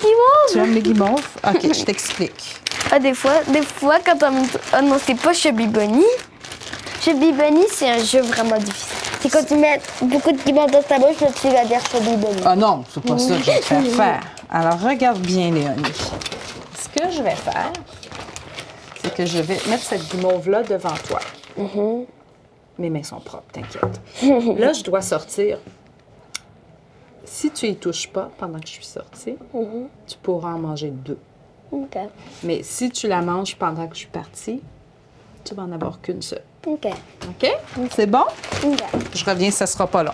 guimauves. Tu aimes les guimauves? OK, je t'explique. Ah, des fois, des fois, quand on... Ah non, c'est pas Chubby Bunny. Chubby Bunny, c'est un jeu vraiment difficile. C'est quand tu mets beaucoup de guimauves dans ta bouche, puis tu vas dire Chubby Bunny. Ah non, c'est pas ça que je vais te faire faire. Alors, regarde bien, Léonie. Ce que je vais faire, c'est que je vais mettre cette guimauve-là devant toi. Mes mains sont propres, t'inquiète. Là, je dois sortir. Si tu y touches pas pendant que je suis sortie, tu pourras en manger deux. OK. Mais si tu la manges pendant que je suis partie, tu vas en avoir qu'une seule. OK. OK? C'est bon? OK. Je reviens, ça sera pas long.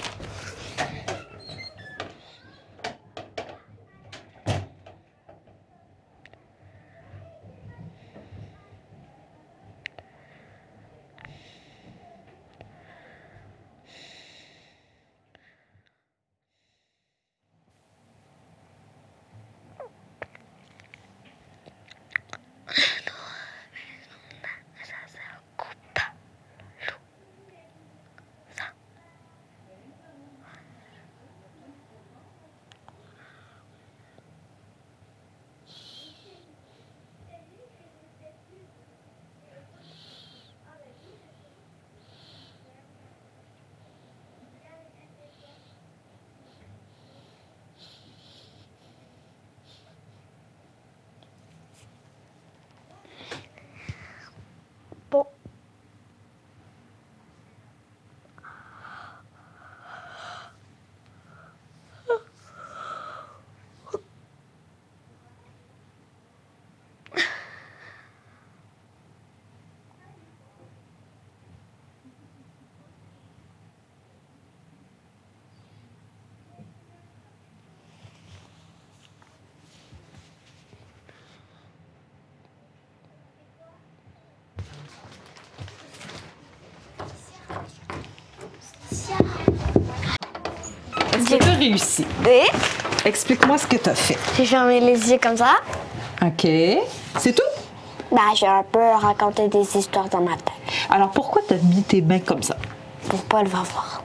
Est-ce que tu as réussi? Et Explique-moi ce que tu as fait. j'ai fermé les yeux comme ça. OK. C'est tout? Bah, j'ai un peu raconté des histoires dans ma tête Alors, pourquoi tu as mis tes mains comme ça? pour pas le voir.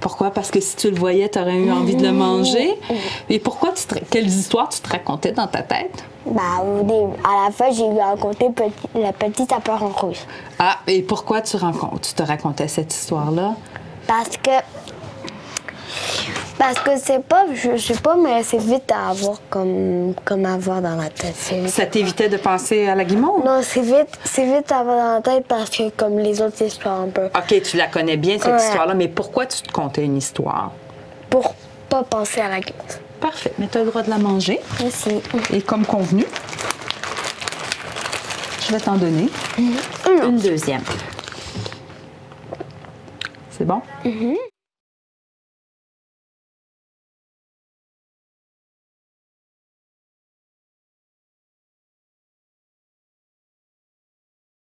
Pourquoi? Parce que si tu le voyais, tu aurais eu envie de le manger. Et pourquoi tu te... Quelles histoires tu te racontais dans ta tête? Bah, début, à la fin, j'ai eu raconté petit, la petite appareil en rouge. Ah, et pourquoi tu, racontes, tu te racontais cette histoire-là? Parce que. Parce que c'est pas. Je sais pas, mais c'est vite à avoir comme, comme avoir dans la tête. Ça t'évitait de penser à la guimauve? Non, c'est vite, c'est vite à avoir dans la tête parce que, comme les autres histoires, un peu. OK, tu la connais bien, cette Ouais. histoire-là, mais pourquoi tu te contais une histoire? Pour pas penser à la gueule. Parfait, mais tu as le droit de la manger. Aussi. Et comme convenu, je vais t'en donner une deuxième. C'est bon?